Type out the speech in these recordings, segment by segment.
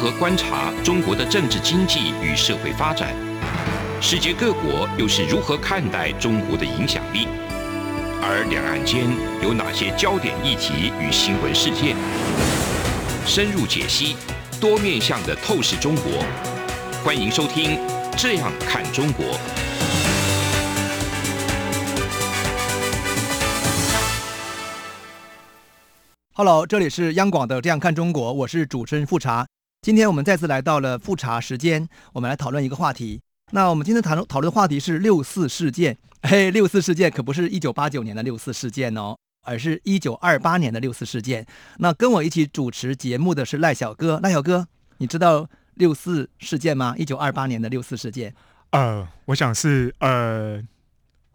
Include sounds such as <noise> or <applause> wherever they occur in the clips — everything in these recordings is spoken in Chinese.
何观察中国的政治经济与社会发展？世界各国又是如何看待中国的影响力？而两岸间有哪些焦点议题与新闻事件？深入解析，多面向的透视中国。欢迎收听《这样看中国》。Hello，这里是央广的《这样看中国》，我是主持人富察。今天我们再次来到了复查时间，我们来讨论一个话题。那我们今天谈论讨论的话题是六四事件。嘿，六四事件可不是一九八九年的六四事件哦，而是一九二八年的六四事件。那跟我一起主持节目的是赖小哥，赖小哥，你知道六四事件吗？一九二八年的六四事件。呃，我想是呃。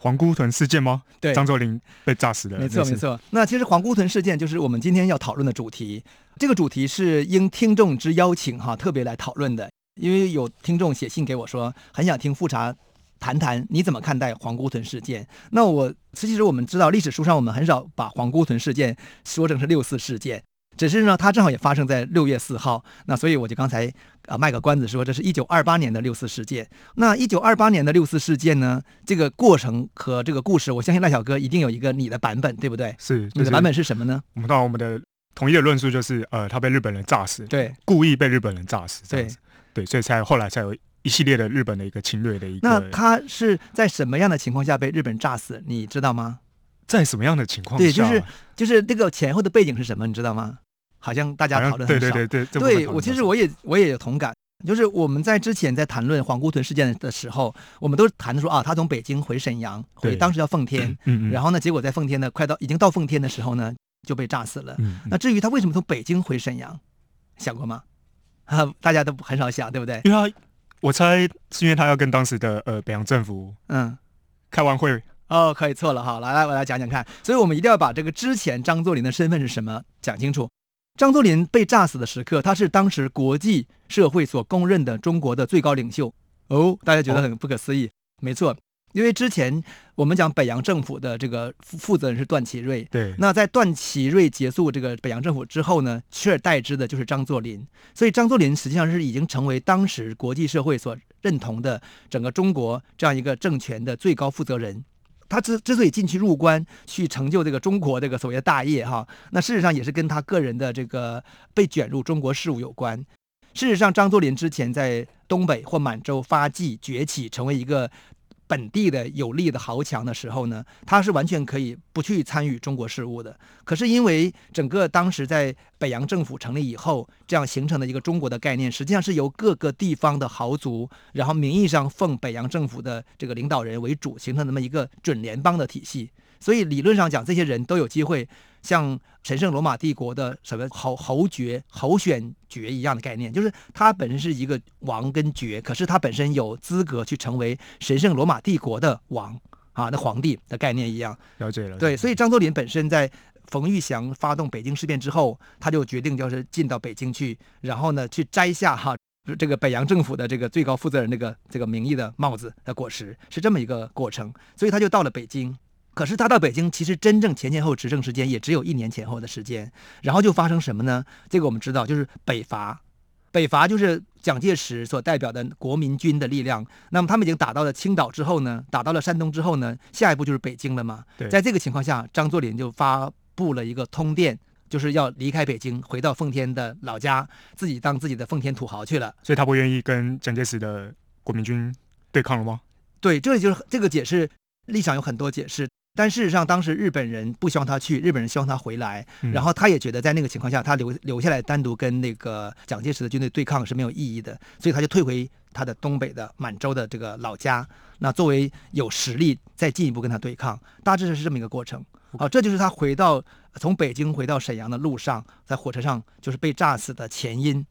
皇姑屯事件吗？对，张作霖被炸死的。没错，没错。那其实皇姑屯事件就是我们今天要讨论的主题。这个主题是应听众之邀请哈，特别来讨论的。因为有听众写信给我说，很想听复查谈谈你怎么看待皇姑屯事件。那我其实我们知道历史书上我们很少把皇姑屯事件说成是六四事件。只是呢，它正好也发生在六月四号，那所以我就刚才啊卖个关子说，这是一九二八年的六四事件。那一九二八年的六四事件呢，这个过程和这个故事，我相信赖小哥一定有一个你的版本，对不对？是，你的版本是什么呢？我们当然我们的统一的论述就是，呃，他被日本人炸死，对，故意被日本人炸死，对，对，所以才后来才有一系列的日本的一个侵略的一个。那他是在什么样的情况下被日本炸死？你知道吗？在什么样的情况下？对，就是就是那个前后的背景是什么？你知道吗？好像大家讨论很少。对对对对，对我其实我也我也有同感，就是我们在之前在谈论皇姑屯事件的时候，我们都谈的说啊，他从北京回沈阳，回当时叫奉天，嗯嗯，然后呢，结果在奉天呢，快到已经到奉天的时候呢，就被炸死了。嗯，那至于他为什么从北京回沈阳，想过吗？啊，<laughs> 大家都很少想，对不对？因为他，我猜是因为他要跟当时的呃北洋政府嗯开完会。哦，可以错了哈，来来，我来讲讲看。所以我们一定要把这个之前张作霖的身份是什么讲清楚。张作霖被炸死的时刻，他是当时国际社会所公认的中国的最高领袖。哦，大家觉得很不可思议。没错，<laughs> 因为之前我们讲北洋政府的这个负责人是段祺瑞。对。那在段祺瑞结束这个北洋政府之后呢，取而代之的就是张作霖。所以张作霖实际上是已经成为当时国际社会所认同的整个中国这样一个政权的最高负责人。他之之所以进去入关去成就这个中国这个所谓的大业哈，那事实上也是跟他个人的这个被卷入中国事务有关。事实上，张作霖之前在东北或满洲发迹崛起，成为一个。本地的有力的豪强的时候呢，他是完全可以不去参与中国事务的。可是因为整个当时在北洋政府成立以后，这样形成的一个中国的概念，实际上是由各个地方的豪族，然后名义上奉北洋政府的这个领导人为主，形成那么一个准联邦的体系。所以理论上讲，这些人都有机会像神圣罗马帝国的什么侯侯爵、侯选爵一样的概念，就是他本身是一个王跟爵，可是他本身有资格去成为神圣罗马帝国的王啊，那皇帝的概念一样。了解了。对，所以张作霖本身在冯玉祥发动北京事变之后，他就决定就是进到北京去，然后呢去摘下哈这个北洋政府的这个最高负责人这个这个名义的帽子的果实，是这么一个过程。所以他就到了北京。可是他到北京，其实真正前前后执政时间也只有一年前后的时间，然后就发生什么呢？这个我们知道，就是北伐。北伐就是蒋介石所代表的国民军的力量。那么他们已经打到了青岛之后呢，打到了山东之后呢，下一步就是北京了嘛。对。在这个情况下，张作霖就发布了一个通电，就是要离开北京，回到奉天的老家，自己当自己的奉天土豪去了。所以他不愿意跟蒋介石的国民军对抗了吗？对，这就是这个解释，立场有很多解释。但事实上，当时日本人不希望他去，日本人希望他回来，然后他也觉得在那个情况下，他留留下来单独跟那个蒋介石的军队对抗是没有意义的，所以他就退回他的东北的满洲的这个老家，那作为有实力再进一步跟他对抗，大致是这么一个过程。好，这就是他回到从北京回到沈阳的路上，在火车上就是被炸死的前因。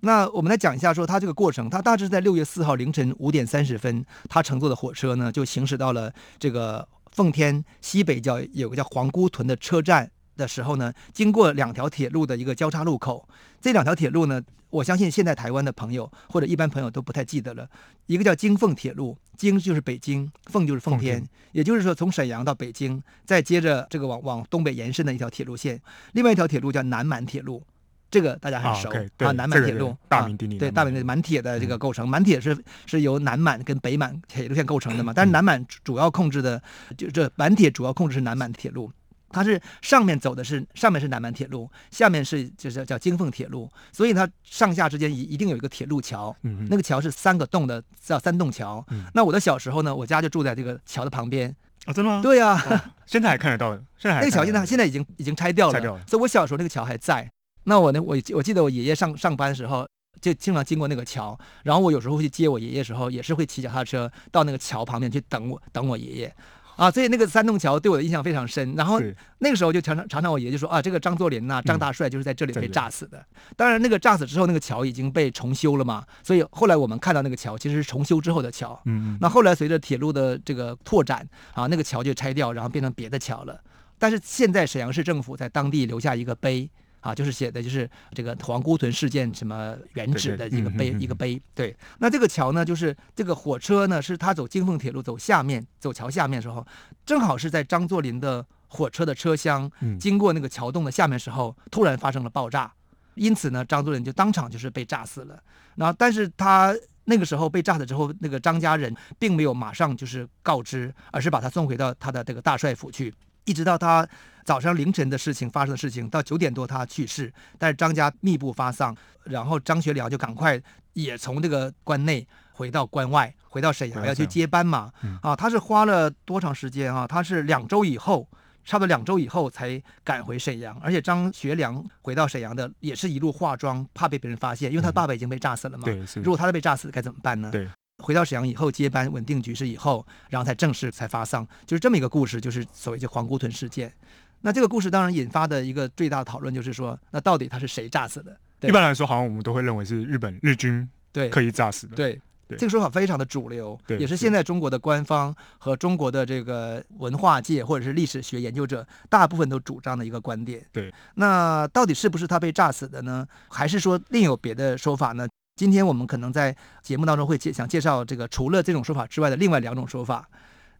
那我们来讲一下，说他这个过程，他大致在六月四号凌晨五点三十分，他乘坐的火车呢就行驶到了这个。奉天西北角有个叫皇姑屯的车站的时候呢，经过两条铁路的一个交叉路口。这两条铁路呢，我相信现在台湾的朋友或者一般朋友都不太记得了。一个叫京奉铁路，京就是北京，奉就是奉天，也就是说从沈阳到北京，再接着这个往往东北延伸的一条铁路线。另外一条铁路叫南满铁路，这个大家很熟、啊，南满铁路、这个、大名鼎鼎、啊，对，大名鼎鼎满铁的这个构成，满、嗯、铁是是由南满跟北满铁路线构成的嘛，但是南满主要控制的就这满铁主要控制是南满铁路。它是上面走的是上面是南满铁路，下面是就是叫京凤铁路，所以它上下之间一一定有一个铁路桥，嗯、那个桥是三个洞的，叫三洞桥、嗯。那我的小时候呢，我家就住在这个桥的旁边。啊、哦，真的吗？<laughs> 对呀、啊哦，现在还看得到的。现在还那个桥现在现在已经已经拆掉了，拆掉了。所以我小时候那个桥还在。那我呢，我我记得我爷爷上上班的时候就经常经过那个桥，然后我有时候会去接我爷爷的时候，也是会骑脚踏车到那个桥旁边去等我等我爷爷。啊，所以那个三洞桥对我的印象非常深。然后那个时候就常常常常我爷爷就说啊，这个张作霖呐，张大帅就是在这里被炸死的。嗯、当然，那个炸死之后，那个桥已经被重修了嘛。所以后来我们看到那个桥其实是重修之后的桥。嗯嗯。那后来随着铁路的这个拓展啊，那个桥就拆掉，然后变成别的桥了。但是现在沈阳市政府在当地留下一个碑。啊，就是写的就是这个皇姑屯事件什么原址的一个碑，一个碑。对，那这个桥呢，就是这个火车呢，是他走京凤铁路走下面，走桥下面的时候，正好是在张作霖的火车的车厢经过那个桥洞的下面时候，突然发生了爆炸，因此呢，张作霖就当场就是被炸死了。那，但是他那个时候被炸死之后，那个张家人并没有马上就是告知，而是把他送回到他的这个大帅府去。一直到他早上凌晨的事情发生的事情，到九点多他去世，但是张家密不发丧，然后张学良就赶快也从这个关内回到关外，回到沈阳要去接班嘛。啊，他是花了多长时间啊？他是两周以后，差不多两周以后才赶回沈阳，而且张学良回到沈阳的也是一路化妆，怕被别人发现，因为他爸爸已经被炸死了嘛。对，如果他都被炸死该怎么办呢？对。回到沈阳以后接班稳定局势以后，然后才正式才发丧，就是这么一个故事，就是所谓就皇姑屯事件。那这个故事当然引发的一个最大的讨论就是说，那到底他是谁炸死的？一般来说，好像我们都会认为是日本日军对刻意炸死的。对，这个说法非常的主流，也是现在中国的官方和中国的这个文化界或者是历史学研究者大部分都主张的一个观点。对，那到底是不是他被炸死的呢？还是说另有别的说法呢？今天我们可能在节目当中会介想介绍这个除了这种说法之外的另外两种说法，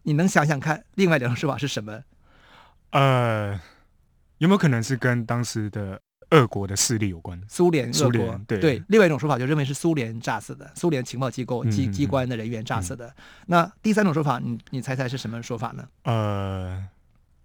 你能想想看另外两种说法是什么？呃，有没有可能是跟当时的俄国的势力有关？苏联、俄国，对对。另外一种说法就认为是苏联炸死的，苏联情报机构机机关的人员炸死的。嗯嗯、那第三种说法，你你猜猜是什么说法呢？呃。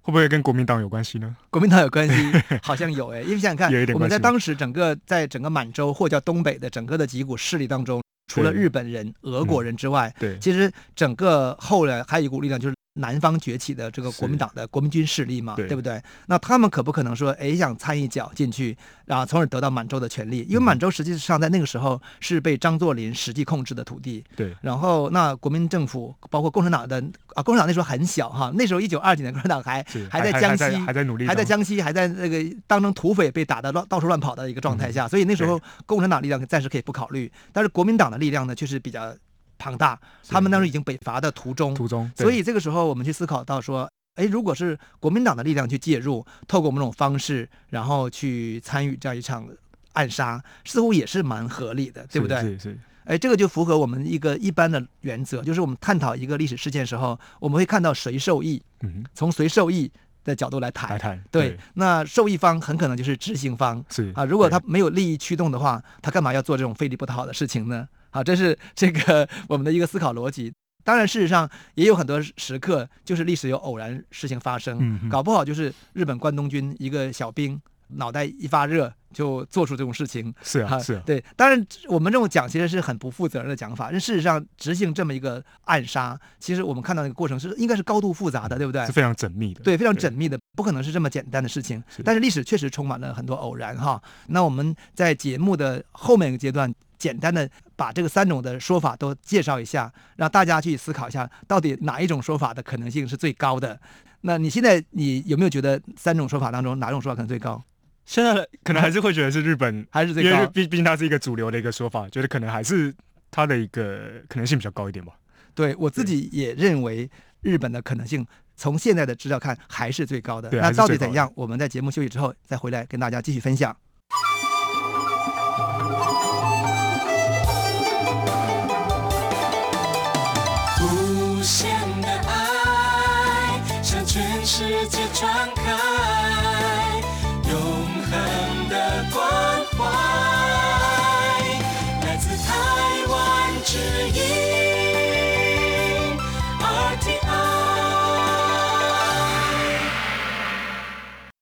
会不会跟国民党有关系呢？国民党有关系，好像有哎，因为想想看，<laughs> 我们在当时整个在整个满洲或叫东北的整个的几股势力当中，除了日本人、俄国人之外，对，其实整个后来还有一股力量就是。南方崛起的这个国民党的国民军势力嘛，对，对不对？那他们可不可能说，哎，想参一脚进去，然后从而得到满洲的权利？因为满洲实际上在那个时候是被张作霖实际控制的土地。对。然后，那国民政府包括共产党的啊，共产党那时候很小哈，那时候一九二几年，共产党还还在江西，还在努力，还在江西，还在那个当成土匪被打的乱到处乱跑的一个状态下，所以那时候共产党力量暂时可以不考虑，但是国民党的力量呢，确实比较。庞大，他们当时已经北伐的途中，途中，所以这个时候我们去思考到说，哎，如果是国民党的力量去介入，透过某种方式，然后去参与这样一场暗杀，似乎也是蛮合理的，对不对？是是。哎，这个就符合我们一个一般的原则，就是我们探讨一个历史事件的时候，我们会看到谁受益，嗯，从谁受益的角度来谈。来谈。对，那受益方很可能就是执行方，是啊，如果他没有利益驱动的话，他干嘛要做这种费力不讨好的事情呢？好，这是这个我们的一个思考逻辑。当然，事实上也有很多时刻，就是历史有偶然事情发生，嗯，搞不好就是日本关东军一个小兵脑袋一发热就做出这种事情。是啊，是啊。对，当然我们这种讲其实是很不负责任的讲法。但事实上，执行这么一个暗杀，其实我们看到那个过程是应该是高度复杂的，对不对？是非常缜密的。对，非常缜密的，不可能是这么简单的事情。但是历史确实充满了很多偶然哈。那我们在节目的后面一个阶段。简单的把这个三种的说法都介绍一下，让大家去思考一下，到底哪一种说法的可能性是最高的？那你现在你有没有觉得三种说法当中哪种说法可能最高？现在可能还是会觉得是日本还是最高，因为毕毕竟它是一个主流的一个说法，觉得可能还是它的一个可能性比较高一点吧。对，我自己也认为日本的可能性从现在的资料看还是最高的。那到底怎样？我们在节目休息之后再回来跟大家继续分享。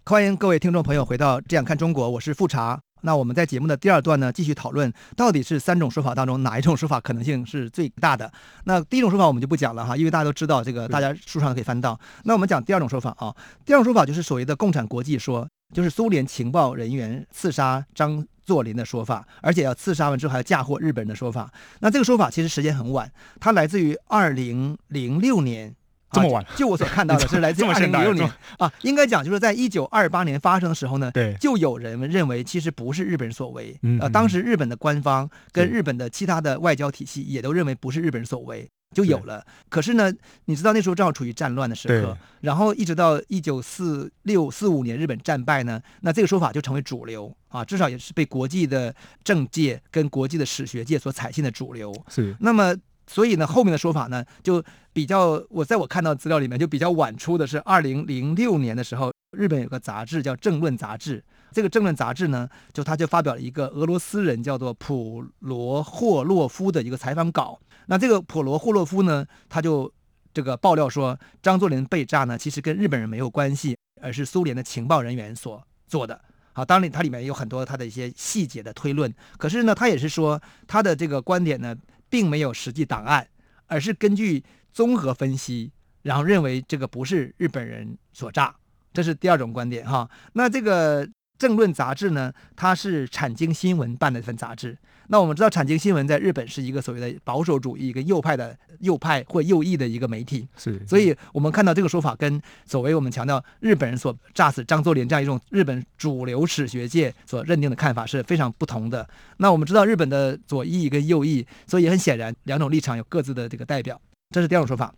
欢迎各位听众朋友回到《这样看中国》，我是富察。那我们在节目的第二段呢，继续讨论到底是三种说法当中哪一种说法可能性是最大的。那第一种说法我们就不讲了哈，因为大家都知道这个，大家书上可以翻到。那我们讲第二种说法啊，第二种说法就是所谓的共产国际说，就是苏联情报人员刺杀张作霖的说法，而且要刺杀完之后还要嫁祸日本人的说法。那这个说法其实时间很晚，它来自于二零零六年。这么晚，就我所看到的是来自二零零六年。啊，应该讲就是在一九二八年发生的时候呢，对，就有人认为其实不是日本人所为，嗯，呃，当时日本的官方跟日本的其他的外交体系也都认为不是日本人所为，就有了。可是呢，你知道那时候正好处于战乱的时刻，然后一直到一九四六四五年日本战败呢，那这个说法就成为主流。啊，至少也是被国际的政界跟国际的史学界所采信的主流。是，那么。所以呢，后面的说法呢，就比较我在我看到资料里面就比较晚出的是二零零六年的时候，日本有个杂志叫《政论杂志》，这个《政论杂志》呢，就他就发表了一个俄罗斯人叫做普罗霍洛夫的一个采访稿。那这个普罗霍洛夫呢，他就这个爆料说，张作霖被炸呢，其实跟日本人没有关系，而是苏联的情报人员所做的。好，当然它里面有很多他的一些细节的推论，可是呢，他也是说他的这个观点呢。并没有实际档案，而是根据综合分析，然后认为这个不是日本人所炸，这是第二种观点哈。那这个政论杂志呢，它是产经新闻办的一份杂志。那我们知道，产经新闻在日本是一个所谓的保守主义、一个右派的右派或右翼的一个媒体。是，所以我们看到这个说法，跟所谓我们强调日本人所炸死张作霖这样一种日本主流史学界所认定的看法是非常不同的。那我们知道，日本的左翼跟右翼，所以也很显然，两种立场有各自的这个代表。这是第二种说法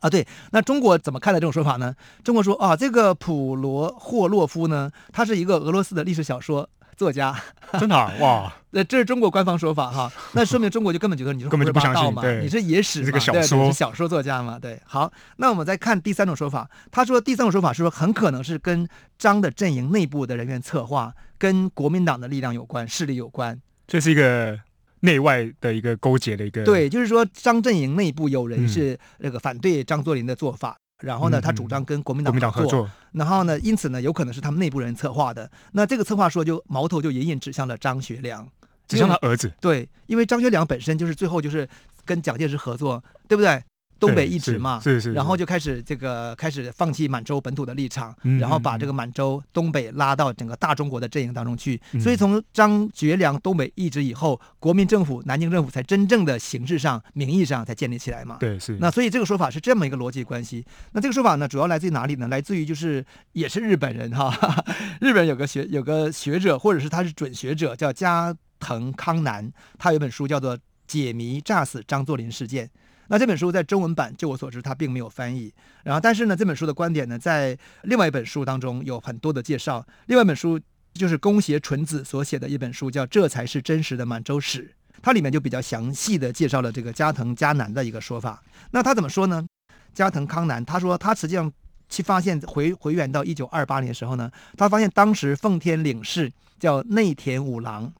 啊。对，那中国怎么看待这种说法呢？中国说啊，这个普罗霍洛夫呢，他是一个俄罗斯的历史小说。作家 <laughs> 真的、啊、哇？那这是中国官方说法哈，那说明中国就根本觉得你是胡说八道嘛，你是野史嘛，个小说对，是小说作家嘛，对。好，那我们再看第三种说法，他说第三种说法是说很可能是跟张的阵营内部的人员策划，跟国民党的力量有关，势力有关，这是一个内外的一个勾结的一个。对，就是说张阵营内部有人是那个反对张作霖的做法。嗯然后呢，他主张跟国民党合作，合作，然后呢，因此呢，有可能是他们内部人策划的。那这个策划说，就矛头就隐隐指向了张学良，指向他儿子。对，因为张学良本身就是最后就是跟蒋介石合作，对不对？东北一直嘛，是是，是，然后就开始这个开始放弃满洲本土的立场，嗯、然后把这个满洲东北拉到整个大中国的阵营当中去。嗯、所以从张学良东北一直以后，国民政府南京政府才真正的形式上、名义上才建立起来嘛。对，是。那所以这个说法是这么一个逻辑关系。那这个说法呢，主要来自于哪里呢？来自于就是也是日本人哈，<laughs> 日本有个学有个学者，或者是他是准学者，叫加藤康男，他有一本书叫做《解谜炸死张作霖事件》。那这本书在中文版，就我所知，它并没有翻译。然后，但是呢，这本书的观点呢，在另外一本书当中有很多的介绍。另外一本书就是宫胁纯子所写的一本书，叫《这才是真实的满洲史》，它里面就比较详细的介绍了这个加藤嘉男的一个说法。那他怎么说呢？加藤康男他说，他实际上去发现回回源到一九二八年的时候呢，他发现当时奉天领事叫内田五郎。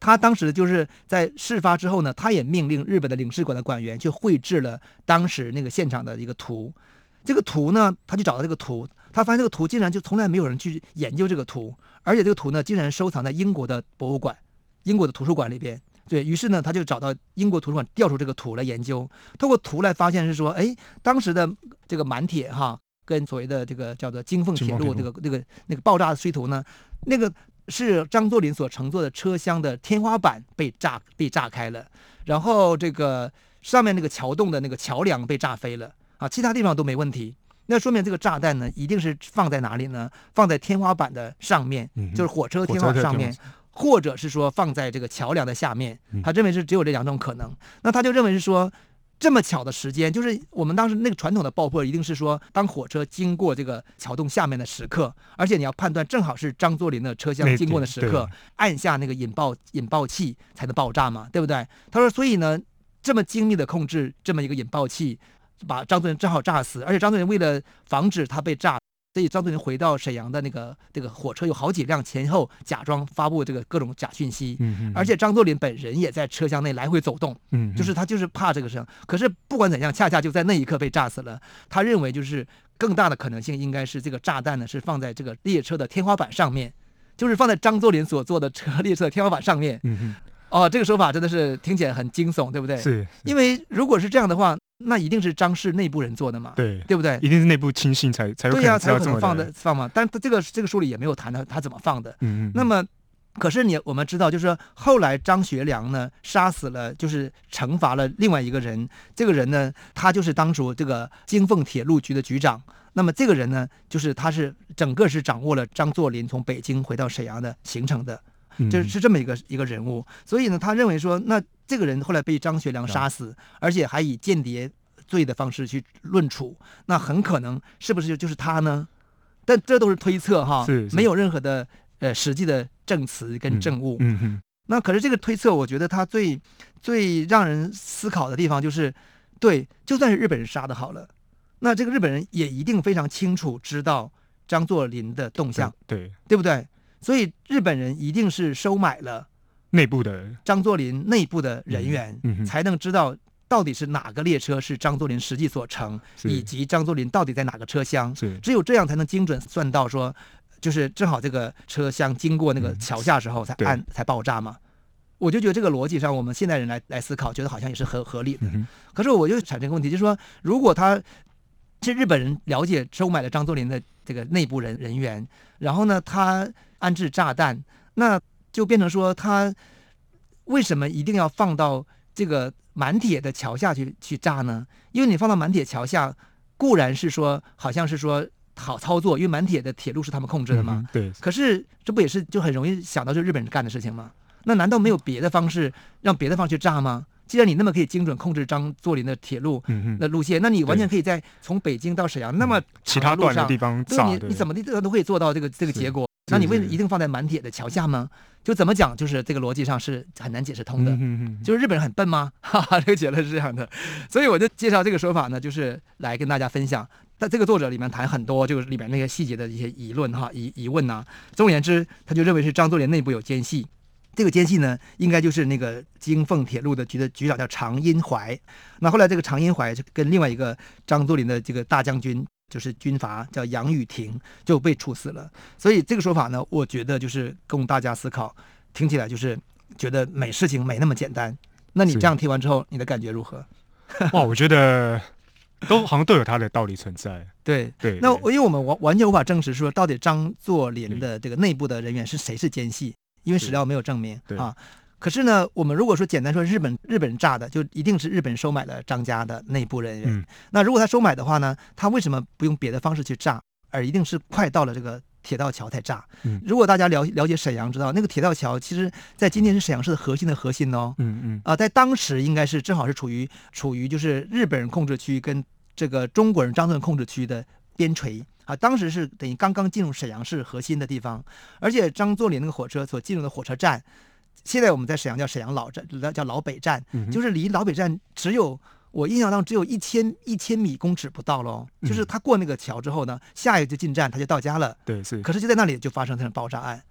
他当时就是在事发之后呢，他也命令日本的领事馆的馆员去绘制了当时那个现场的一个图。这个图呢，他就找到这个图，他发现这个图竟然就从来没有人去研究这个图，而且这个图呢，竟然收藏在英国的博物馆、英国的图书馆里边。对，于是呢，他就找到英国图书馆调出这个图来研究，通过图来发现是说，哎，当时的这个满铁哈，跟所谓的这个叫做京凤铁路这个那个那个爆炸的碎图呢，那个。是张作霖所乘坐的车厢的天花板被炸被炸开了，然后这个上面那个桥洞的那个桥梁被炸飞了啊，其他地方都没问题。那说明这个炸弹呢，一定是放在哪里呢？放在天花板的上面，就是火车天花板上面，或者是说放在这个桥梁的下面。他认为是只有这两种可能。那他就认为是说。这么巧的时间，就是我们当时那个传统的爆破，一定是说，当火车经过这个桥洞下面的时刻，而且你要判断正好是张作霖的车厢经过的时刻，按下那个引爆引爆器才能爆炸嘛，对不对？他说，所以呢，这么精密的控制这么一个引爆器，把张作霖正好炸死，而且张作霖为了防止他被炸，所以张作霖回到沈阳的那个这个火车有好几辆前后假装发布这个各种假讯息，嗯嗯，而且张作霖本人也在车厢内来回走动，嗯，就是他就是怕这个事。可是不管怎样，恰恰就在那一刻被炸死了。他认为就是更大的可能性应该是这个炸弹呢是放在这个列车的天花板上面，就是放在张作霖所坐的车 <laughs> 列车的天花板上面。哦，这个说法真的是听起来很惊悚，对不对？是，是因为如果是这样的话。那一定是张氏内部人做的嘛？对，对不对？一定是内部亲信才才有对呀、啊，才有可可能放的放嘛。但他这个这个书里也没有谈到他怎么放的。嗯嗯。那么，可是你我们知道，就是说后来张学良呢杀死了，就是惩罚了另外一个人。这个人呢，他就是当初这个京凤铁路局的局长。那么这个人呢，就是他是整个是掌握了张作霖从北京回到沈阳的行程的，就是这么一个一个人物。所以呢，他认为说，那这个人后来被张学良杀死，而且还以间谍。罪的方式去论处，那很可能是不是就就是他呢？但这都是推测哈，是是没有任何的呃实际的证词跟证物。嗯嗯。那可是这个推测，我觉得他最最让人思考的地方就是，对，就算是日本人杀的好了，那这个日本人也一定非常清楚知道张作霖的动向，对对，对不对？所以日本人一定是收买了内部的张作霖内部的人员，嗯嗯、才能知道。到底是哪个列车是张作霖实际所乘，以及张作霖到底在哪个车厢？是只有这样才能精准算到说，就是正好这个车厢经过那个桥下时候才按、嗯、才爆炸嘛。我就觉得这个逻辑上，我们现代人来来思考，觉得好像也是很合理的。嗯、可是我就产生个问题，就是说，如果他是日本人了解收买了张作霖的这个内部人人员，然后呢，他安置炸弹，那就变成说他为什么一定要放到这个？满铁的桥下去去炸呢？因为你放到满铁桥下，固然是说好像是说好操作，因为满铁的铁路是他们控制的嘛。嗯、对。可是这不也是就很容易想到就日本人干的事情吗？那难道没有别的方式让别的方式去炸吗？既然你那么可以精准控制张作霖的铁路的路线，嗯、那你完全可以在从北京到沈阳那么其他段的地方炸，对，你你怎么地都可以做到这个这个结果。那你为一定放在满铁的桥下吗？就怎么讲，就是这个逻辑上是很难解释通的。就是日本人很笨吗？<laughs> 哈哈，这个结论是这样的。所以我就介绍这个说法呢，就是来跟大家分享。但这个作者里面谈很多，就是里面那些细节的一些疑论哈疑疑问呐。总而言之，他就认为是张作霖内部有奸细。这个奸细呢，应该就是那个京凤铁路的局的局长叫常荫槐。那后来这个常荫槐就跟另外一个张作霖的这个大将军。就是军阀叫杨雨婷就被处死了，所以这个说法呢，我觉得就是供大家思考，听起来就是觉得没事情没那么简单。那你这样听完之后，你的感觉如何？哇，我觉得都好像都有它的道理存在。<laughs> 对对，那因为我们完完全无法证实说到底张作霖的这个内部的人员是谁是奸细，因为史料没有证明啊。可是呢，我们如果说简单说日本日本人炸的，就一定是日本收买了张家的内部人员。嗯、那如果他收买的话呢，他为什么不用别的方式去炸，而一定是快到了这个铁道桥才炸？嗯、如果大家了了解沈阳，知道那个铁道桥，其实在今天是沈阳市的核心的核心哦。嗯嗯。啊、呃，在当时应该是正好是处于处于就是日本人控制区跟这个中国人张作霖控制区的边陲啊，当时是等于刚刚进入沈阳市核心的地方，而且张作霖那个火车所进入的火车站。现在我们在沈阳叫沈阳老站，叫老北站，就是离老北站只有我印象当中只有一千一千米公尺不到喽。就是他过那个桥之后呢，下一个就进站，他就到家了。对，是。可是就在那里就发生这种爆炸案，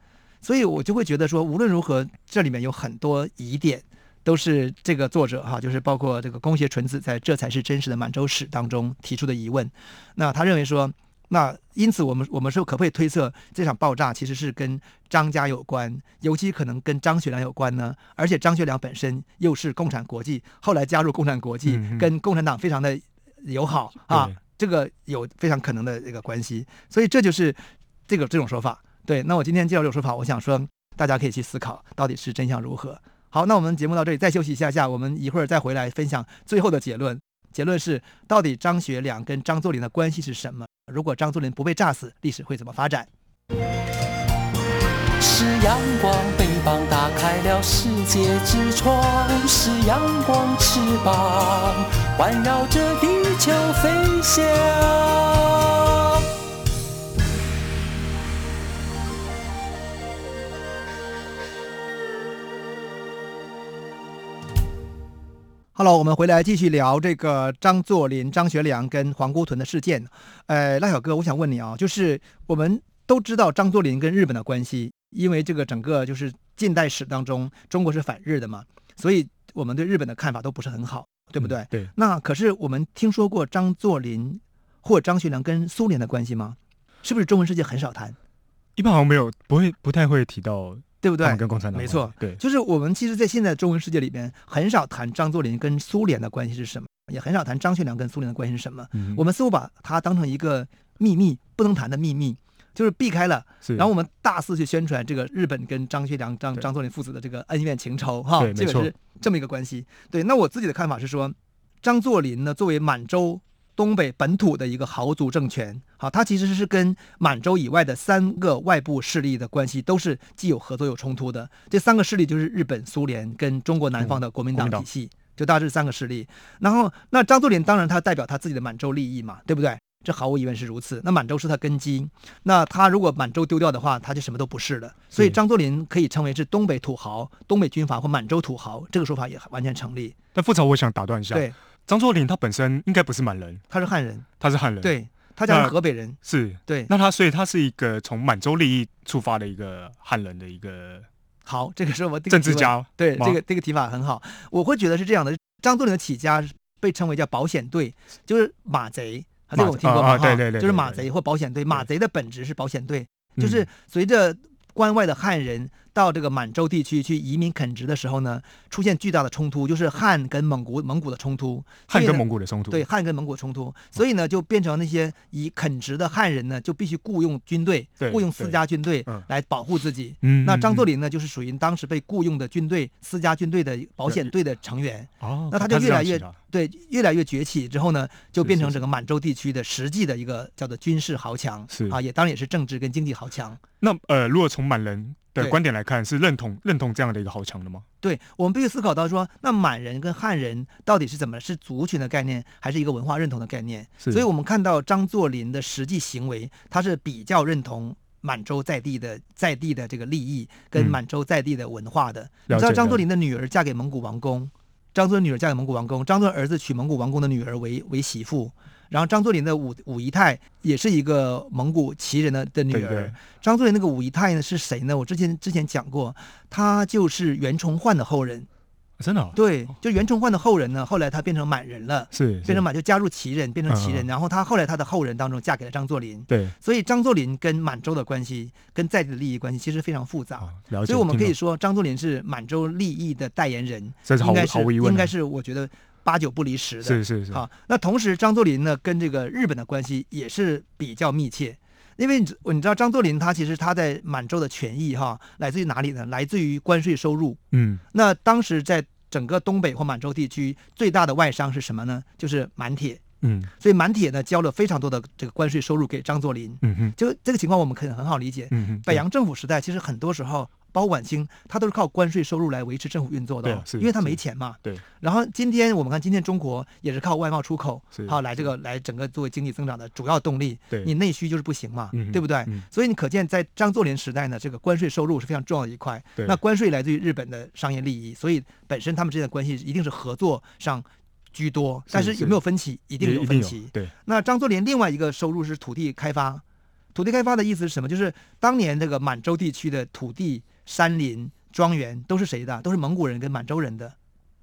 所以我就会觉得说，无论如何，这里面有很多疑点，都是这个作者哈，就是包括这个宫胁纯子在这才是真实的满洲史当中提出的疑问。那他认为说。那因此，我们我们说可不可以推测这场爆炸其实是跟张家有关，尤其可能跟张学良有关呢？而且张学良本身又是共产国际，后来加入共产国际，嗯、跟共产党非常的友好啊，这个有非常可能的一个关系。所以这就是这个这种说法。对，那我今天介绍这种说法，我想说大家可以去思考到底是真相如何。好，那我们节目到这里，再休息一下下，我们一会儿再回来分享最后的结论。结论是，到底张学良跟张作霖的关系是什么？如果张作霖不被炸死，历史会怎么发展？是阳光，翅膀打开了世界之窗；是阳光，翅膀环绕着地球飞翔。好了，我们回来继续聊这个张作霖、张学良跟皇姑屯的事件。呃，赖小哥，我想问你啊，就是我们都知道张作霖跟日本的关系，因为这个整个就是近代史当中，中国是反日的嘛，所以我们对日本的看法都不是很好，对不对？嗯、对。那可是我们听说过张作霖或张学良跟苏联的关系吗？是不是中文世界很少谈？一般好像没有，不会，不太会提到。对不对？跟共产党没错，对，就是我们其实，在现在中文世界里边，很少谈张作霖跟苏联的关系是什么，也很少谈张学良跟苏联的关系是什么。嗯、我们似乎把它当成一个秘密，不能谈的秘密，就是避开了。然后我们大肆去宣传这个日本跟张学良、张张作霖父子的这个恩怨情仇，哈，这个是这么一个关系。对，那我自己的看法是说，张作霖呢，作为满洲。东北本土的一个豪族政权，好，它其实是跟满洲以外的三个外部势力的关系都是既有合作有冲突的。这三个势力就是日本、苏联跟中国南方的国民党体系，就大致三个势力。然后，那张作霖当然他代表他自己的满洲利益嘛，对不对？这毫无疑问是如此。那满洲是他根基，那他如果满洲丢掉的话，他就什么都不是了。所以张作霖可以称为是东北土豪、东北军阀或满洲土豪，这个说法也完全成立。但副总，我想打断一下。对。张作霖他本身应该不是满人，他是汉人，他是汉人，对，他家是河北人，是。对，那他所以他是一个从满洲利益出发的一个汉人的一个，好，这个是我政治家，对，这个这个提法很好，我会觉得是这样的，张作霖的起家被称为叫保险队，就是马贼，这个我听过吗？对对对，就是马贼或保险队，马贼的本质是保险队，就是随着关外的汉人。到这个满洲地区去移民垦殖的时候呢，出现巨大的冲突，就是汉跟蒙古蒙古的冲突，汉跟蒙古的冲突，对，汉跟蒙古冲突，所以呢，就变成那些以垦殖的汉人呢，就必须雇佣军队，雇佣私家军队来保护自己。嗯，那张作霖呢，就是属于当时被雇佣的军队私家军队的保险队的成员。哦，那他就越来越对，越来越崛起之后呢，就变成整个满洲地区的实际的一个叫做军事豪强。是啊，也当然也是政治跟经济豪强。那呃，如果从满人的观点来看，是认同认同这样的一个豪强的吗？对，我们必须思考到说，那满人跟汉人到底是怎么是族群的概念，还是一个文化认同的概念？所以我们看到张作霖的实际行为，他是比较认同满洲在地的在地的这个利益，跟满洲在地的文化的。嗯、你知道张作霖的女儿嫁给蒙古王公，张作霖女儿嫁给蒙古王公，张作霖儿子娶蒙古王公的女儿为为媳妇。然后张作霖的五五姨太也是一个蒙古旗人的的女儿。对对，张作霖那个五姨太呢是谁呢？我之前之前讲过，她就是袁崇焕的后人。真的、哦？对，就袁崇焕的后人呢，后来他变成满人了，是，变成满就加入旗人，变成旗人。嗯、然后他后来他的后人当中嫁给了张作霖。对，所以张作霖跟满洲的关系，跟在地的利益关系其实非常复杂。哦、了解。所以我们可以说，张作霖是满洲利益的代言人，应该是毫无疑问，应该是我觉得。八九不离十的，是是是。好，那同时张作霖呢，跟这个日本的关系也是比较密切，因为你你知道张作霖他其实他在满洲的权益哈，来自于哪里呢？来自于关税收入。嗯，那当时在整个东北或满洲地区，最大的外商是什么呢？就是满铁。嗯，所以满铁呢交了非常多的这个关税收入给张作霖。嗯哼，就这个情况我们可以很好理解。嗯哼，北洋政府时代其实很多时候。包括晚清，他都是靠关税收入来维持政府运作的，哦，因为他没钱嘛。对。然后今天我们看，今天中国也是靠外贸出口，好来这个来整个作为经济增长的主要动力。对。你内需就是不行嘛，嗯、对不对？嗯、所以你可见，在张作霖时代呢，这个关税收入是非常重要的一块。对。那关税来自于日本的商业利益，所以本身他们之间的关系一定是合作上居多。但是有没有分歧？一定有分歧。对。那张作霖另外一个收入是土地开发。土地开发的意思是什么？就是当年这个满洲地区的土地、山林。庄园都是谁的？都是蒙古人跟满洲人的，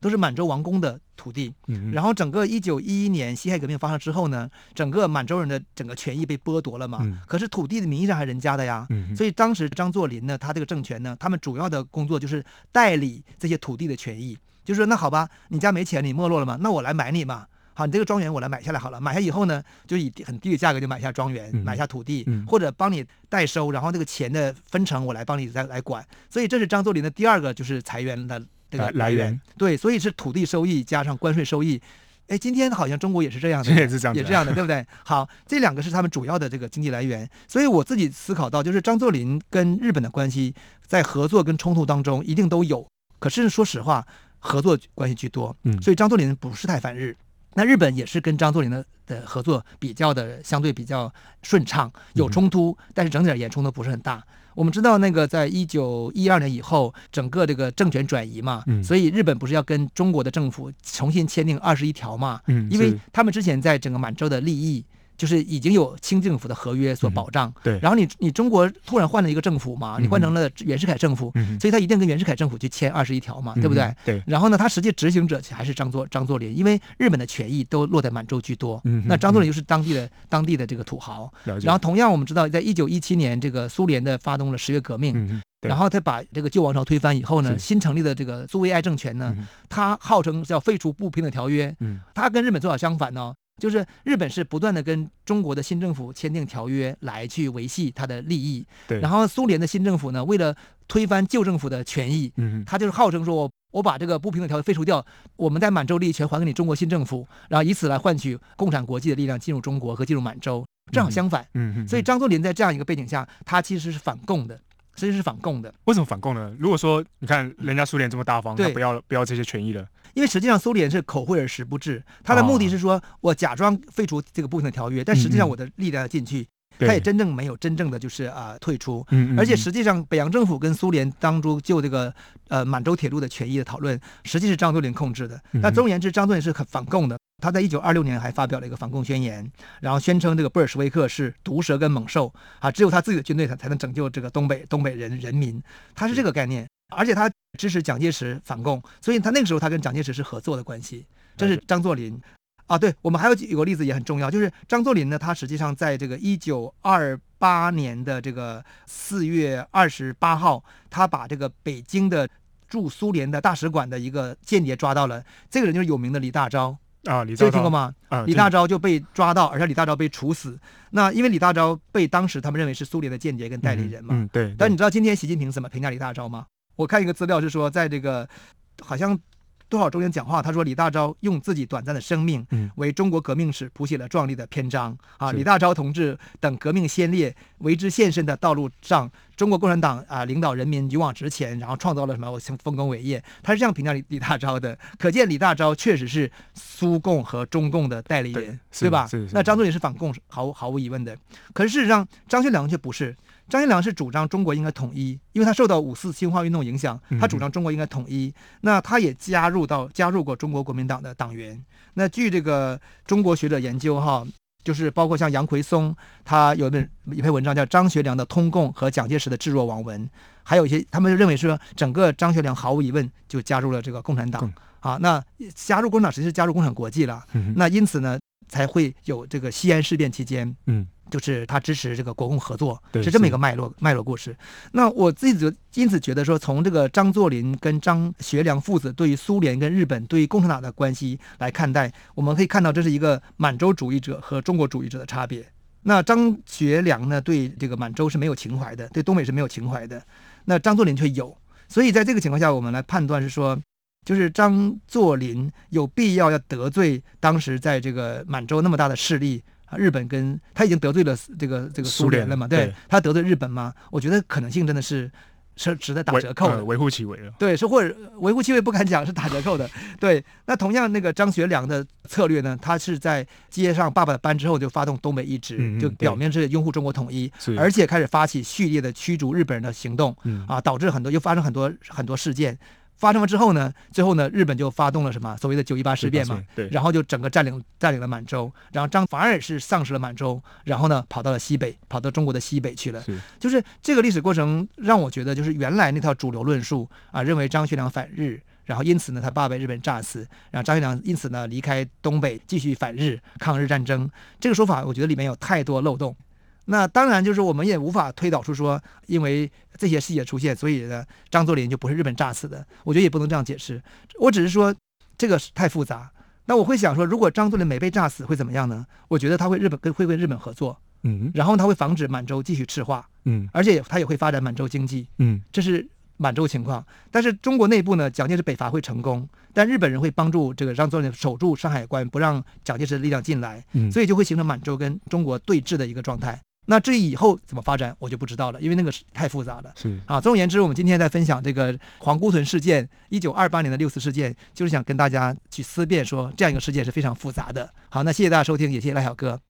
都是满洲王公的土地。嗯、然后整个一九一一年辛亥革命发生之后呢，整个满洲人的整个权益被剥夺了嘛。嗯、可是土地的名义上还是人家的呀。嗯、所以当时张作霖呢，他这个政权呢，他们主要的工作就是代理这些土地的权益，就是说那好吧，你家没钱，你没落了嘛，那我来买你嘛。好，你这个庄园我来买下来好了，买下以后呢，就以很低的价格就买下庄园，嗯、买下土地，嗯、或者帮你代收，然后这个钱的分成我来帮你再来管。所以这是张作霖的第二个就是财源的这个来源。对，所以是土地收益加上关税收益。哎，今天好像中国也是这样的，也是这样的，也这样的，对不对？好，这两个是他们主要的这个经济来源。所以我自己思考到，就是张作霖跟日本的关系在合作跟冲突当中一定都有，可是说实话，合作关系居多。嗯，所以张作霖不是太反日。那日本也是跟张作霖的的合作比较的相对比较顺畅，有冲突，但是整体而言冲突不是很大。我们知道那个在一九一二年以后，整个这个政权转移嘛，嗯，所以日本不是要跟中国的政府重新签订二十一条嘛，嗯，因为他们之前在整个满洲的利益。就是已经有清政府的合约所保障，嗯、对。然后你你中国突然换了一个政府嘛，你换成了袁世凯政府，嗯、所以他一定跟袁世凯政府去签二十一条嘛，嗯、对不对？对。然后呢，他实际执行者还是张作张作霖，因为日本的权益都落在满洲居多。嗯。那张作霖就是当地的、嗯、当地的这个土豪。然后同样我们知道，在一九一七年，这个苏联的发动了十月革命，嗯、然后他把这个旧王朝推翻以后呢，新成立的这个苏维埃政权呢，嗯、他号称是要废除不平等条约。嗯。他跟日本做法相反呢。就是日本是不断的跟中国的新政府签订条约来去维系他的利益，对。然后苏联的新政府呢，为了推翻旧政府的权益，嗯，他就是号称说我我把这个不平等条约废除掉，我们在满洲利益全还给你中国新政府，然后以此来换取共产国际的力量进入中国和进入满洲，正好相反。嗯嗯。所以张作霖在这样一个背景下，他其实是反共的，其实是反共的。为什么反共呢？如果说你看人家苏联这么大方，他不要不要这些权益了。因为实际上苏联是口惠而实不至，他的目的是说我假装废除这个部分的条约，但实际上我的力量要进去，他也真正没有真正的就是啊、呃、退出。而且实际上北洋政府跟苏联当初就这个呃满洲铁路的权益的讨论，实际是张作霖控制的。那总而言之，张作霖是很反共的。他在一九二六年还发表了一个反共宣言，然后宣称这个布尔什维克是毒蛇跟猛兽啊，只有他自己的军队才才能拯救这个东北东北人人民，他是这个概念。而且他支持蒋介石反共，所以他那个时候他跟蒋介石是合作的关系。这是张作霖啊，对，我们还有有个例子也很重要，就是张作霖呢，他实际上在这个一九二八年的这个四月二十八号，他把这个北京的驻苏联的大使馆的一个间谍抓到了，这个人就是有名的李大钊啊，李大钊听过吗？啊，李大钊就被抓到，而且李大钊被处死。那因为李大钊被当时他们认为是苏联的间谍跟代理人嘛，嗯，嗯对，对。但你知道今天习近平怎么评价李大钊吗？我看一个资料是说，在这个好像多少周年讲话，他说李大钊用自己短暂的生命，为中国革命史谱写了壮丽的篇章啊！李大钊同志等革命先烈为之献身的道路上，中国共产党啊领导人民勇往直前，然后创造了什么丰功伟业？他是这样评价李李大钊的，可见李大钊确实是苏共和中共的代理人，对，对吧？那张作霖是反共，毫毫无疑问的。可是事实上，张学良却不是。张学良是主张中国应该统一，因为他受到五四新文化运动影响，他主张中国应该统一。那他也加入到加入过中国国民党的党员。那据这个中国学者研究哈，就是包括像杨奎松，他有一本一篇文章叫《张学良的通共和蒋介石的置若罔闻》，还有一些他们认为说，整个张学良毫无疑问就加入了这个共产党啊。那加入共产党实际是加入共产国际了。嗯那因此呢，才会有这个西安事变期间，嗯。就是他支持这个国共合作，是这么一个脉络脉络故事。那我自己就因此觉得说，从这个张作霖跟张学良父子对于苏联跟日本对于共产党的关系来看待，我们可以看到这是一个满洲主义者和中国主义者的差别。那张学良呢，对这个满洲是没有情怀的，对东北是没有情怀的。那张作霖却有，所以在这个情况下，我们来判断是说，就是张作霖有必要要得罪当时在这个满洲那么大的势力。啊，日本跟他已经得罪了这个这个苏联了嘛？对，他得罪日本吗？我觉得可能性真的是是值得打折扣的，微乎其微了。对，是或者微乎其微不敢讲，是打折扣的。<laughs> 对，那同样那个张学良的策略呢，他是在接上爸爸的班之后就发动东北一直，嗯、就表面是拥护中国统一，而且开始发起序列的驱逐日本人的行动，啊，导致很多又发生很多很多事件。发生了之后呢，最后呢，日本就发动了什么所谓的九一八事变嘛，对，然后就整个占领占领了满洲，然后张反而是丧失了满洲，然后呢，跑到了西北，跑到中国的西北去了。是，就是这个历史过程让我觉得，就是原来那套主流论述啊，认为张学良反日，然后因此呢，他爸被日本炸死，然后张学良因此呢离开东北继续反日抗日战争，这个说法我觉得里面有太多漏洞。那当然，就是我们也无法推导出说，因为这些细节出现，所以呢，张作霖就不是日本炸死的。我觉得也不能这样解释。我只是说，这个太复杂。那我会想说，如果张作霖没被炸死，会怎么样呢？我觉得他会日本跟会跟日本合作，嗯，然后他会防止满洲继续赤化，嗯，而且他也会发展满洲经济，嗯，这是满洲情况。但是中国内部呢，蒋介石北伐会成功，但日本人会帮助这个张作霖守住山海关，不让蒋介石的力量进来，嗯，所以就会形成满洲跟中国对峙的一个状态。那至于以后怎么发展，我就不知道了，因为那个是太复杂了。是啊，总而言之，我们今天在分享这个皇姑屯事件，一九二八年的六四事件，就是想跟大家去思辨说，这样一个事件是非常复杂的。好，那谢谢大家收听，也谢谢赖小哥。